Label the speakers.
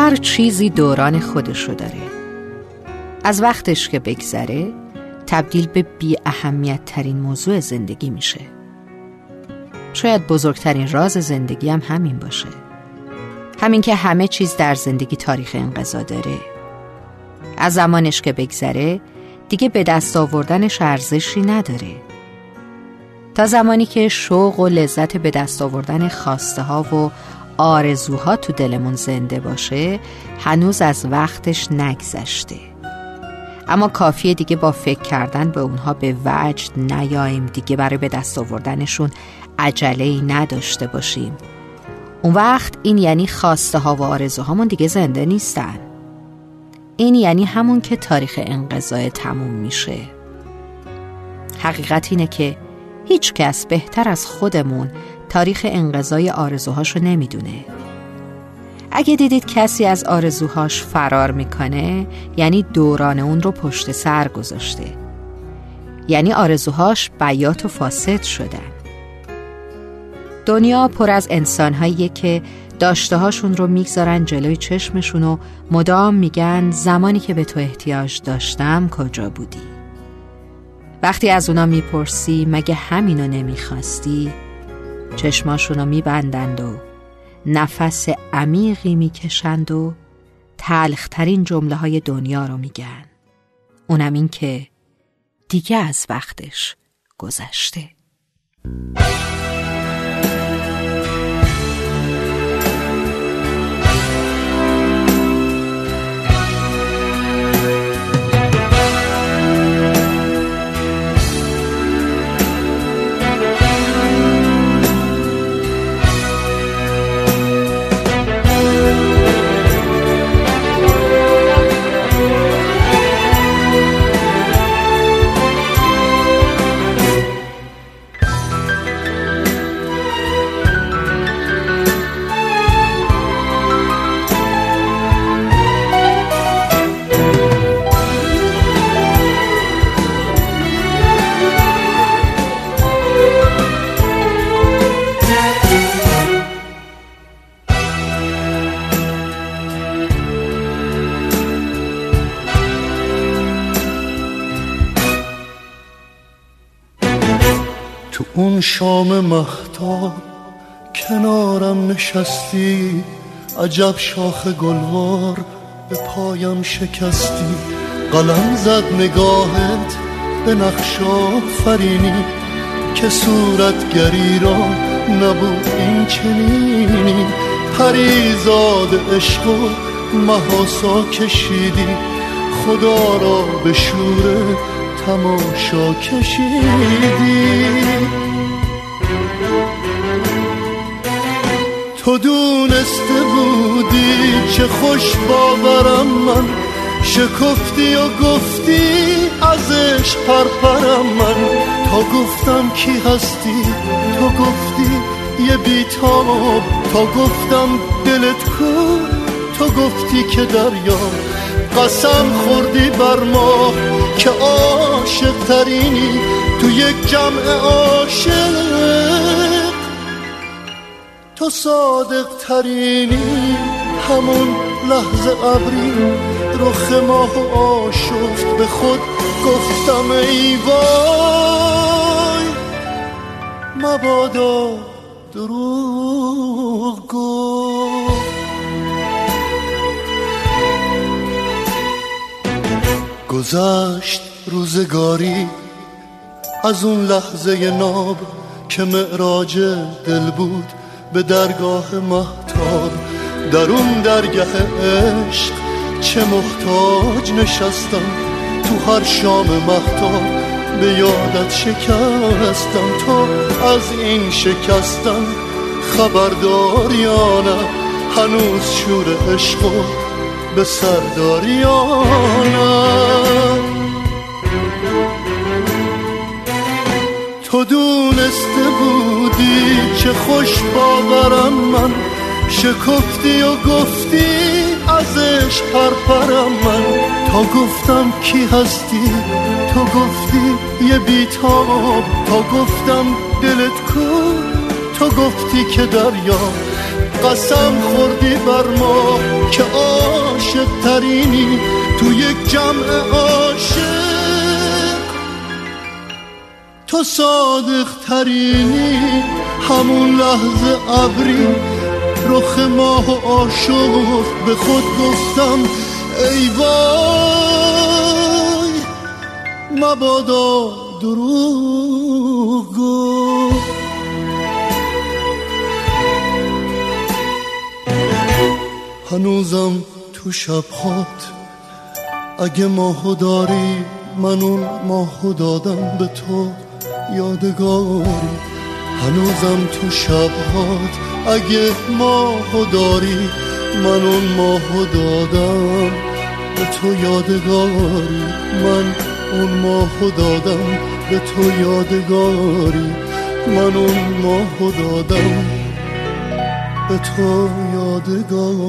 Speaker 1: هر چیزی دوران خودشو داره. از وقتش که بگذره تبدیل به بی اهمیت ترین موضوع زندگی میشه. شاید بزرگترین راز زندگی هم همین باشه. همین که همه چیز در زندگی تاریخ انقضا داره. از زمانش که بگذره دیگه به دست آوردنش ارزشی نداره. تا زمانی که شوق و لذت به دست آوردن خواسته ها و آرزوها تو دلمون زنده باشه هنوز از وقتش نگذشته. اما کافیه دیگه با فکر کردن به اونها به وجد نیاییم دیگه برای به دست آوردنشون عجله ای نداشته باشیم. اون وقت این یعنی خواسته ها و آرزوهامون دیگه زنده نیستن. این یعنی همون که تاریخ انقضای تموم میشه. حقیقت اینه که هیچ کس بهتر از خودمون تاریخ انقضای آرزوهاشو نمی‌دونه. اگه دیدید کسی از آرزوهاش فرار می‌کنه یعنی دوران اون رو پشت سر گذاشته. یعنی آرزوهاش بیات و فاسد شدن. دنیا پر از انسانهایی که داشته هاشون رو می‌گذارن جلوی چشمشون و مدام میگن زمانی که به تو احتیاج داشتم کجا بودی؟ وقتی از اونا می‌پرسی مگه همینو نمی‌خواستی؟ چشماشونو میبندند و نفس عمیقی می‌کشند و تلخترین جمله های دنیا رو میگن. اونم این که دیگه از وقتش گذشته.
Speaker 2: اون شام مهتاب کنارم نشستی عجب شاخ گلوار به پایم شکستی. قلم زد نگاهت به نقشا فرینی که صورتگری را نبود این چنینی. پریزاد عشق و محاسا کشیدی خدا را به شور تماشا کشیدی. تو دونسته بودی چه خوش باورم من. شکفتی و گفتی ازش پرپرم من. تا گفتم کی هستی؟ تو گفتی یه بیتاب. تا گفتم دلت کو؟ تو گفتی که دریا. قسم خوردی بر ما که عاشق ترینی تو یک جمع عاشق. تو صادق ترینی همون لحظه ابری رخ ماه و آشفت به خود گفتم ای وای. مبادا دروغ گفت. گذشت روزگاری از اون لحظه ناب که معراج دل بود به درگاه محتاب در اون درگه عشق چه محتاج نشستم تو هر شام محتاب به یادت شکستم تا از این شکستم. خبردار یا نه هنوز شور عشق به سرداری تو دونسته بودی چه خوش باورم من. شکفتی و گفتی ازش پرپرم من. تا گفتم کی هستی؟ تو گفتی یه بیتاب. تا گفتم دلت کو؟ تو گفتی که دریا قسم خوردی بر ما که عاشق ترینی تو یک جمع عاشق. تو صادق ترینی همون لحظه ابری رخ ماه و به خود گفتم ای وای مبادا دروغ هنوزم تو شبهات. اگه ماهو داری من اون ماهو دادم به تو. یادگاری هنوزم تو شبهات. اگه ماهو داری من اون ماهو دادم به تو. یادگاری من اون ماهو دادم به تو. یادگاری من اون ماهو دادم. به تو یادگاری.